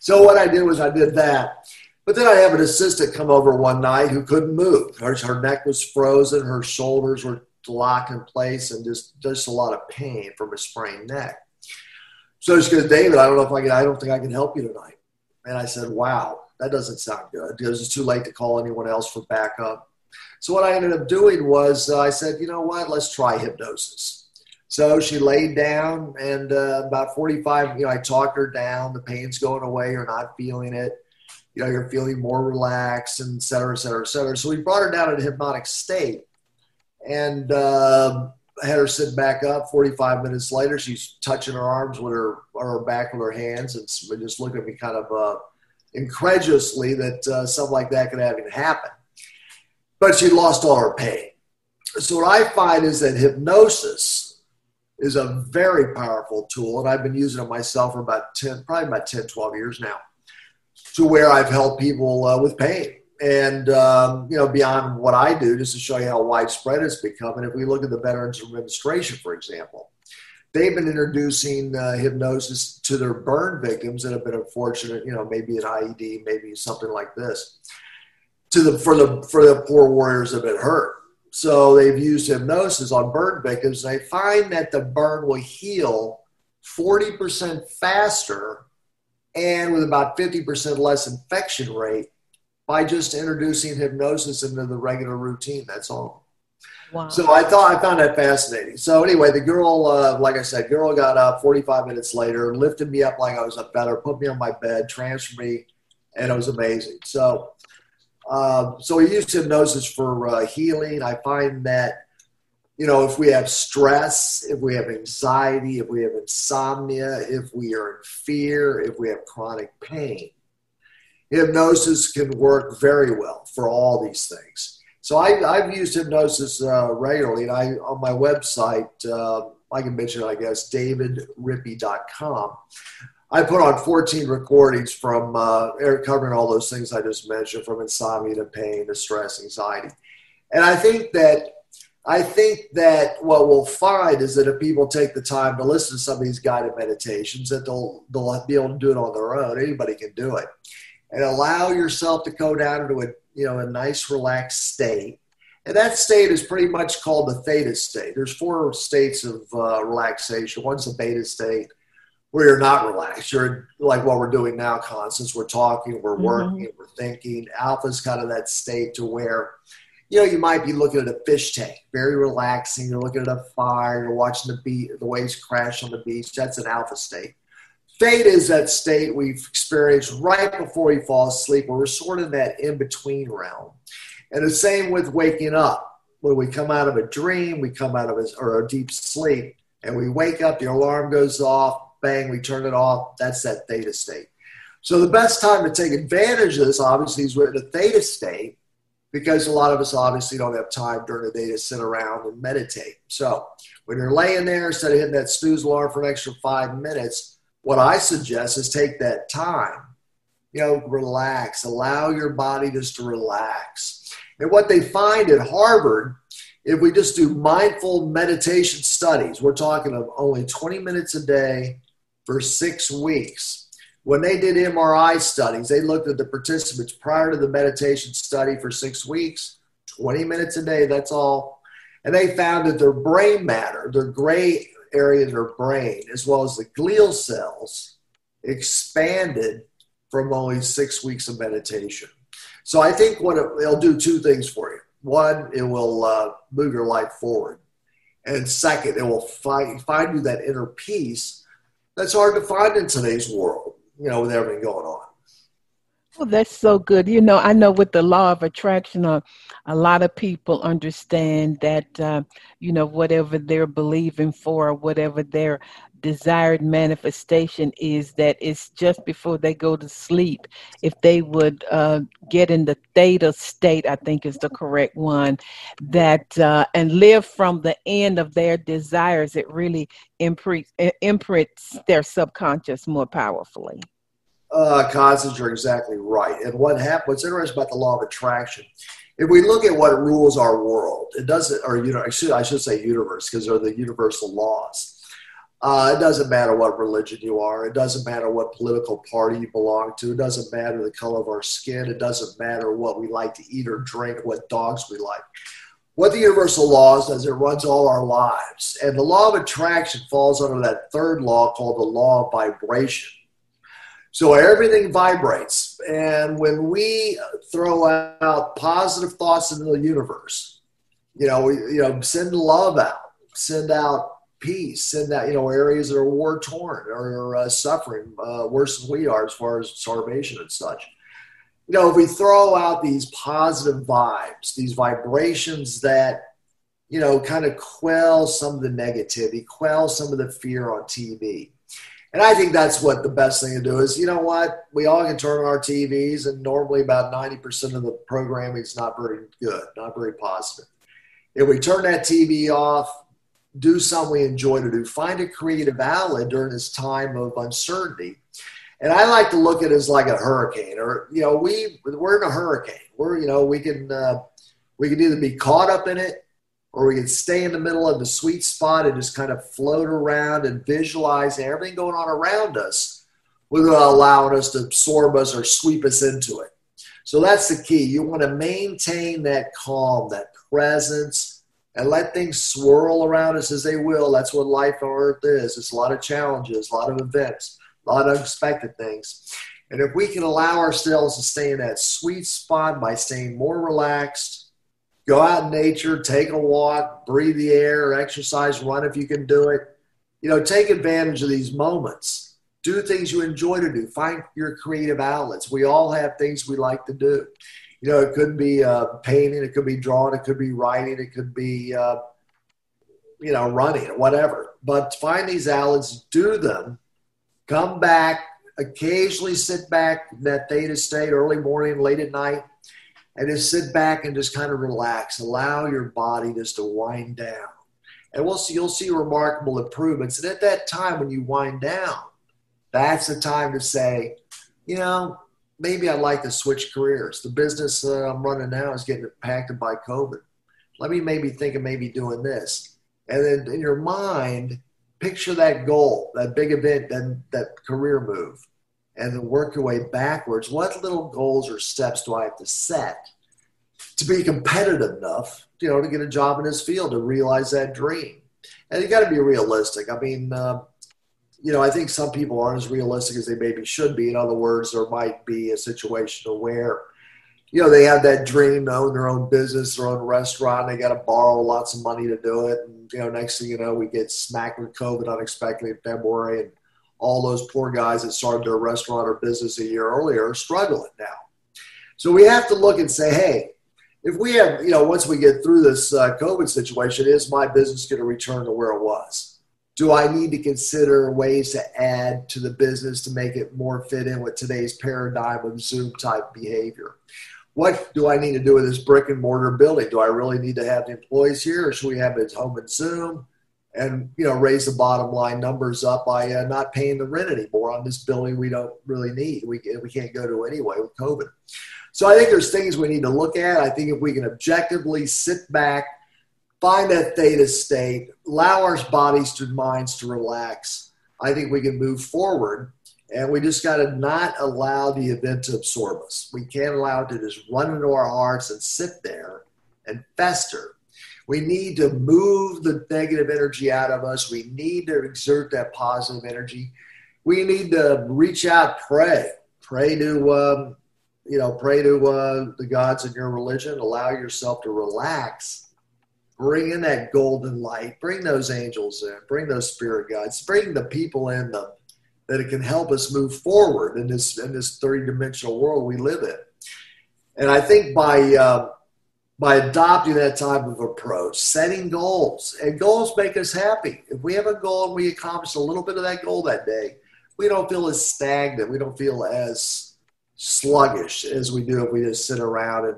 So what i did was i did that. But then i have an assistant come over one night who couldn't move. Her, her neck was frozen. Her shoulders were locked in place and just just a lot of pain from a sprained neck. So she goes, David, I don't know if I can, I don't think I can help you tonight. And I said, wow, that doesn't sound good. Because it's too late to call anyone else for backup. So what I ended up doing was uh, I said, you know what, let's try hypnosis. So she laid down and uh, about 45, you know, I talked her down. The pain's going away. You're not feeling it. You know, you're feeling more relaxed and et cetera, et cetera, et cetera. So we brought her down in a hypnotic state. And, uh, had her sit back up. 45 minutes later, she's touching her arms with her, her back with her hands and just looking at me kind of uh, incredulously that uh, something like that could have even happen. But she lost all her pain. So what I find is that hypnosis is a very powerful tool, and I've been using it myself for about 10, probably about 10, 12 years now. to where I've helped people uh, with pain. And, um, you know, beyond what I do, just to show you how widespread it's become. And if we look at the Veterans Administration, for example, they've been introducing uh, hypnosis to their burn victims that have been unfortunate, you know, maybe an IED, maybe something like this, to the for the for the poor warriors that have been hurt. So they've used hypnosis on burn victims. They find that the burn will heal 40% faster and with about 50% less infection rate by just introducing hypnosis into the regular routine. That's all. Wow. So I thought I found that fascinating. So anyway, the girl, uh, like I said, girl got up 45 minutes later, lifted me up like I was a feather, put me on my bed, transferred me, and it was amazing. So, uh, so we use hypnosis for uh, healing. I find that, you know, if we have stress, if we have anxiety, if we have insomnia, if we are in fear, if we have chronic pain, hypnosis can work very well for all these things. So I, have used hypnosis uh, regularly, and I on my website, uh, I can mention, I guess, davidrippy.com. I put on 14 recordings from uh, covering all those things I just mentioned, from insomnia to pain to stress, anxiety, and I think that I think that what we'll find is that if people take the time to listen to some of these guided meditations, that they'll they'll be able to do it on their own. Anybody can do it, and allow yourself to go down into a you know, a nice relaxed state. And that state is pretty much called the theta state. There's four states of uh, relaxation. One's the beta state, where you're not relaxed. You're like what we're doing now, Constance. We're talking, we're mm-hmm. working, mm-hmm. we're thinking. Alpha is kind of that state to where, you know, you might be looking at a fish tank, very relaxing. You're looking at a fire. You're watching the beat, the waves crash on the beach. That's an alpha state. Theta is that state we've experienced right before we fall asleep, where we're sort of in that in between realm. And the same with waking up. When we come out of a dream, we come out of a, or a deep sleep, and we wake up, the alarm goes off, bang, we turn it off. That's that theta state. So the best time to take advantage of this, obviously, is in a theta state because a lot of us obviously don't have time during the day to sit around and meditate. So when you're laying there, instead of hitting that snooze alarm for an extra five minutes, what I suggest is take that time, you know, relax, allow your body just to relax. And what they find at Harvard, if we just do mindful meditation studies, we're talking of only 20 minutes a day for six weeks. When they did MRI studies, they looked at the participants prior to the meditation study for six weeks, 20 minutes a day, that's all. And they found that their brain matter, their gray area of their brain, as well as the glial cells, expanded from only six weeks of meditation. So I think what it, will do two things for you. One, it will uh, move your life forward. And second, it will find, find you that inner peace that's hard to find in today's world, you know, with everything going on. Well, that's so good. You know, I know with the law of attraction, uh, a lot of people understand that, uh, you know, whatever they're believing for, whatever their desired manifestation is, that it's just before they go to sleep. If they would uh, get in the theta state, I think is the correct one, that uh, and live from the end of their desires, it really imprints, their subconscious more powerfully. Uh, Constance, you're exactly right. And what happened, what's interesting about the law of attraction, if we look at what rules our world, it doesn't, or you know, I should, I should say universe because they're the universal laws. Uh, it doesn't matter what religion you are. It doesn't matter what political party you belong to. It doesn't matter the color of our skin. It doesn't matter what we like to eat or drink, what dogs we like. What the universal laws does, it runs all our lives. And the law of attraction falls under that third law called the law of vibration. So everything vibrates. And when we throw out positive thoughts into the universe, you know, we, you know, send love out, send out peace, in that you know, areas that are war torn or uh, suffering uh, worse than we are as far as starvation and such. You know, if we throw out these positive vibes, these vibrations that, you know, kind of quell some of the negativity, quell some of the fear on TV and I think that's what the best thing to do is, you know what? We all can turn on our TVs, and normally about 90% of the programming is not very good, not very positive. If we turn that TV off, do something we enjoy to do, find a creative outlet during this time of uncertainty. And I like to look at it as like a hurricane, or you know, we we're in a hurricane. We're you know we can uh, we can either be caught up in it, or we can stay in the middle of the sweet spot and just kind of float around and visualize everything going on around us, without allowing us to absorb us or sweep us into it. So that's the key. You want to maintain that calm, that presence, and let things swirl around us as they will. That's what life on earth is. It's a lot of challenges, a lot of events a lot of unexpected things. And if we can allow ourselves to stay in that sweet spot by staying more relaxed, go out in nature, take a walk, breathe the air, exercise, run if you can do it. You know, take advantage of these moments. Do things you enjoy to do. Find your creative outlets. We all have things we like to do. You know, it could be uh, painting, it could be drawing, it could be writing, it could be, uh, you know, running, whatever. But find these outlets, do them, come back, occasionally sit back in that theta state, early morning, late at night, and just sit back and just kind of relax. Allow your body just to wind down. And we'll see, you'll see remarkable improvements. And at that time, when you wind down, that's the time to say, you know, maybe I'd like to switch careers. The business that I'm running now is getting impacted by COVID. Let me maybe think of maybe doing this. And then in your mind, picture that goal, that big event, then that career move, and then work your way backwards. What little goals or steps do I have to set to be competitive enough, you know, to get a job in this field to realize that dream? And you got to be realistic. I mean, uh, you know, I think some people aren't as realistic as they maybe should be. In other words, there might be a situation where you know, they have that dream to own their own business, their own restaurant. They got to borrow lots of money to do it. And, you know, next thing you know, we get smacked with COVID unexpectedly in February. And all those poor guys that started their restaurant or business a year earlier are struggling now. So we have to look and say, hey, if we have, you know, once we get through this uh, COVID situation, is my business going to return to where it was? Do I need to consider ways to add to the business to make it more fit in with today's paradigm of Zoom type behavior? what do I need to do with this brick and mortar building? Do I really need to have the employees here, or should we have it home and Zoom? And you know, raise the bottom line numbers up by uh, not paying the rent anymore on this building we don't really need. We we can't go to anyway with COVID. So I think there's things we need to look at. I think if we can objectively sit back, find that theta state, allow our bodies to minds to relax, I think we can move forward and we just got to not allow the event to absorb us. We can't allow it to just run into our hearts and sit there and fester. We need to move the negative energy out of us. We need to exert that positive energy. We need to reach out, pray, pray to, um, you know, pray to uh, the gods in your religion. Allow yourself to relax. Bring in that golden light. Bring those angels in. Bring those spirit guides. Bring the people in, the that it can help us move forward in this in this three dimensional world we live in. And I think by uh, by adopting that type of approach, setting goals, and goals make us happy. If we have a goal and we accomplish a little bit of that goal that day, we don't feel as stagnant. We don't feel as sluggish as we do if we just sit around and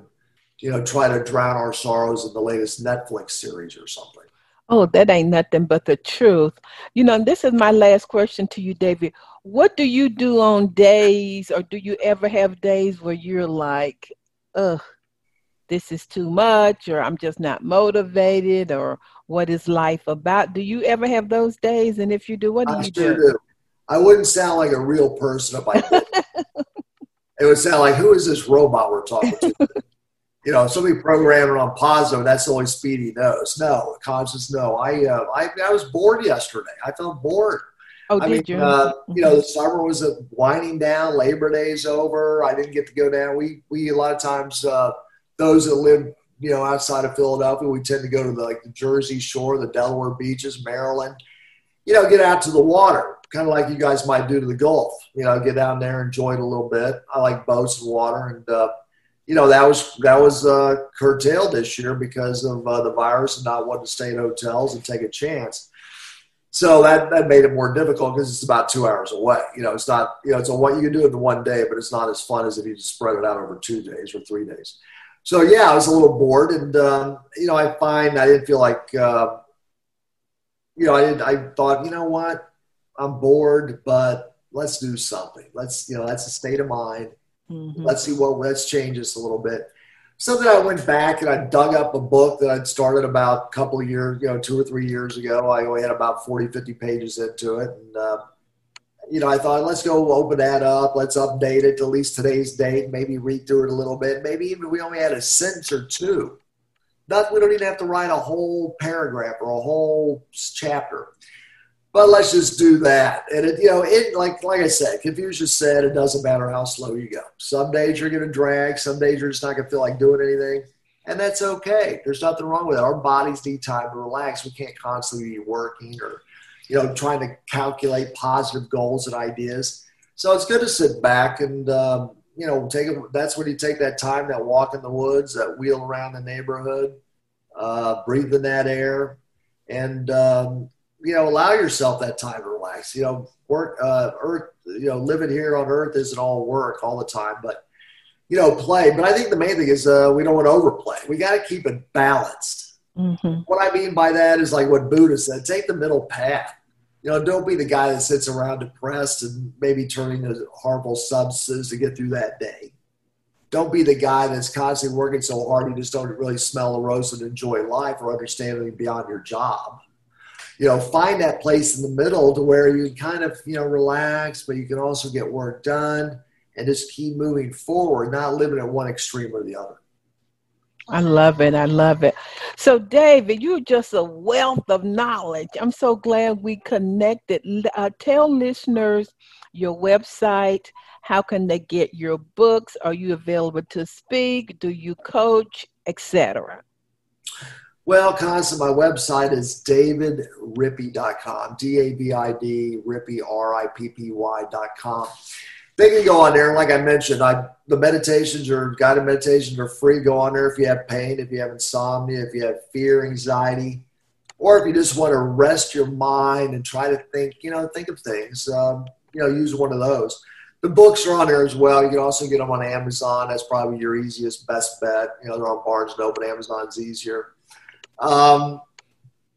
you know try to drown our sorrows in the latest Netflix series or something. Oh, that ain't nothing but the truth. You know, this is my last question to you, David. What do you do on days, or do you ever have days where you're like, ugh, this is too much, or I'm just not motivated, or what is life about? Do you ever have those days? And if you do, what do I you sure do? do? I wouldn't sound like a real person if I did. it would sound like, who is this robot we're talking to? you know, somebody programming on positive, that's the only speed he knows. No, Constance, no. I, uh, I, I was bored yesterday. I felt bored. Oh, I did mean, you? Uh, you know, the summer was winding down. Labor Day's over. I didn't get to go down. We, we a lot of times, uh, those that live, you know, outside of Philadelphia, we tend to go to the, like the Jersey Shore, the Delaware beaches, Maryland. You know, get out to the water, kind of like you guys might do to the Gulf. You know, get down there, enjoy it a little bit. I like boats and water, and uh, you know that was that was uh, curtailed this year because of uh, the virus and not wanting to stay in hotels and take a chance. So that that made it more difficult because it's about two hours away. You know, it's not you know it's a what you can do it in one day, but it's not as fun as if you just spread it out over two days or three days. So yeah, I was a little bored, and um, you know, I find I didn't feel like uh, you know I did I thought you know what I'm bored, but let's do something. Let's, you know, that's a state of mind. Mhm. Let's see what, let's change this a little bit. So then I went back and I dug up a book that I'd started about a couple of years, you know, two or three years ago. I only had about 40, 50 pages into it. And, uh, you know, I thought, let's go open that up. Let's update it to at least today's date. Maybe read through it a little bit. Maybe even we only had a sentence or two. Not, we don't even have to write a whole paragraph or a whole chapter. But let's just do that. And it, you know, it like like I said, Confucius said, it doesn't matter how slow you go. Some days you're going to drag. Some days you're just not going to feel like doing anything, and that's okay. There's nothing wrong with it. Our bodies need time to relax. We can't constantly be working or, you know, trying to calculate positive goals and ideas. So it's good to sit back and um, you know take. That's when you take that time, that walk in the woods, that wheel around the neighborhood, uh, breathe in that air, and um, you know, allow yourself that time to relax. You know, work, uh, earth, you know, living here on earth isn't all work all the time, but, you know, play. But I think the main thing is uh, we don't want to overplay. We got to keep it balanced. Mhm. What I mean by that is like what Buddha said take the middle path. You know, don't be the guy that sits around depressed and maybe turning to harmful substances to get through that day. Don't be the guy that's constantly working so hard you just don't really smell the rose and enjoy life or understand anything beyond your job you know, find that place in the middle to where you kind of, you know, relax, but you can also get work done and just keep moving forward, not living at one extreme or the other. I love it. I love it. So, David, you're just a wealth of knowledge. I'm so glad we connected. Uh, tell listeners your website. How can they get your books? Are you available to speak? Do you coach, etc.? Well, Constance, my website is davidrippy.com, D A V I D, Rippy, R I P P Y.com. They can go on there. Like I mentioned, I, the meditations or guided meditations are free. Go on there if you have pain, if you have insomnia, if you have fear, anxiety, or if you just want to rest your mind and try to think, you know, think of things. Um, you know, use one of those. The books are on there as well. You can also get them on Amazon. That's probably your easiest, best bet. You know, they're on Barnes Noble. Amazon's easier. Um,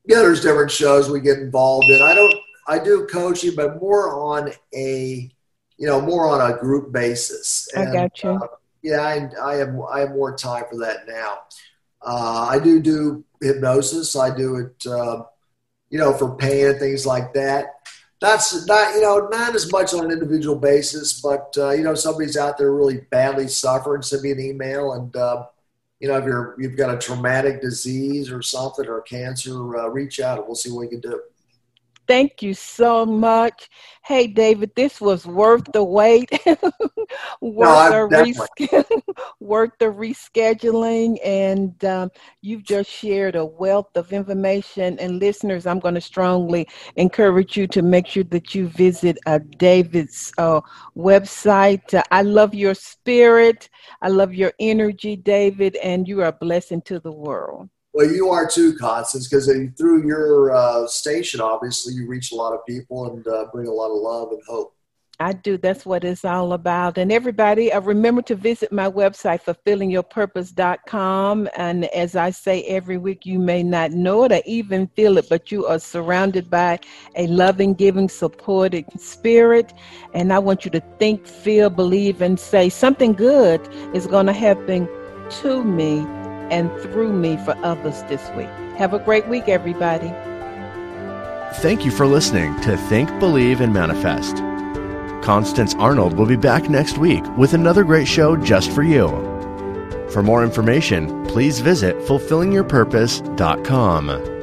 yeah, there's different shows we get involved in. I don't, I do coaching, but more on a, you know, more on a group basis. I got you. uh, yeah, I, I have, I have more time for that now. Uh, I do do hypnosis. I do it, uh, you know, for pain and things like that. That's not, you know, not as much on an individual basis, but uh, you know, somebody's out there really badly suffering. Send me an email, and uh, you know, if you're you've got a traumatic disease or something or cancer, uh, reach out and we'll see what we can do. Thank you so much. Hey, David, this was worth the wait. worth, I'm the resch- worth the rescheduling. And um, you've just shared a wealth of information. And listeners, I'm going to strongly encourage you to make sure that you visit uh, David's uh, website. Uh, I love your spirit. I love your energy, David, and you are a blessing to the world. Well, you are too, Constance, because through your uh, station, obviously, you reach a lot of people and uh, bring a lot of love and hope. I do. That's what it's all about. And everybody, uh, remember to visit my website, fulfillingyourpurpose.com. And as I say every week, you may not know it or even feel it, but you are surrounded by a loving, giving, supported spirit. And I want you to think, feel, believe, and say something good is going to happen to me and through me for others this week. Have a great week, everybody. Thank you for listening to Think, Believe, and Manifest. Constance Arnold will be back next week with another great show just for you. For more information, please visit fulfillingyourpurpose.com.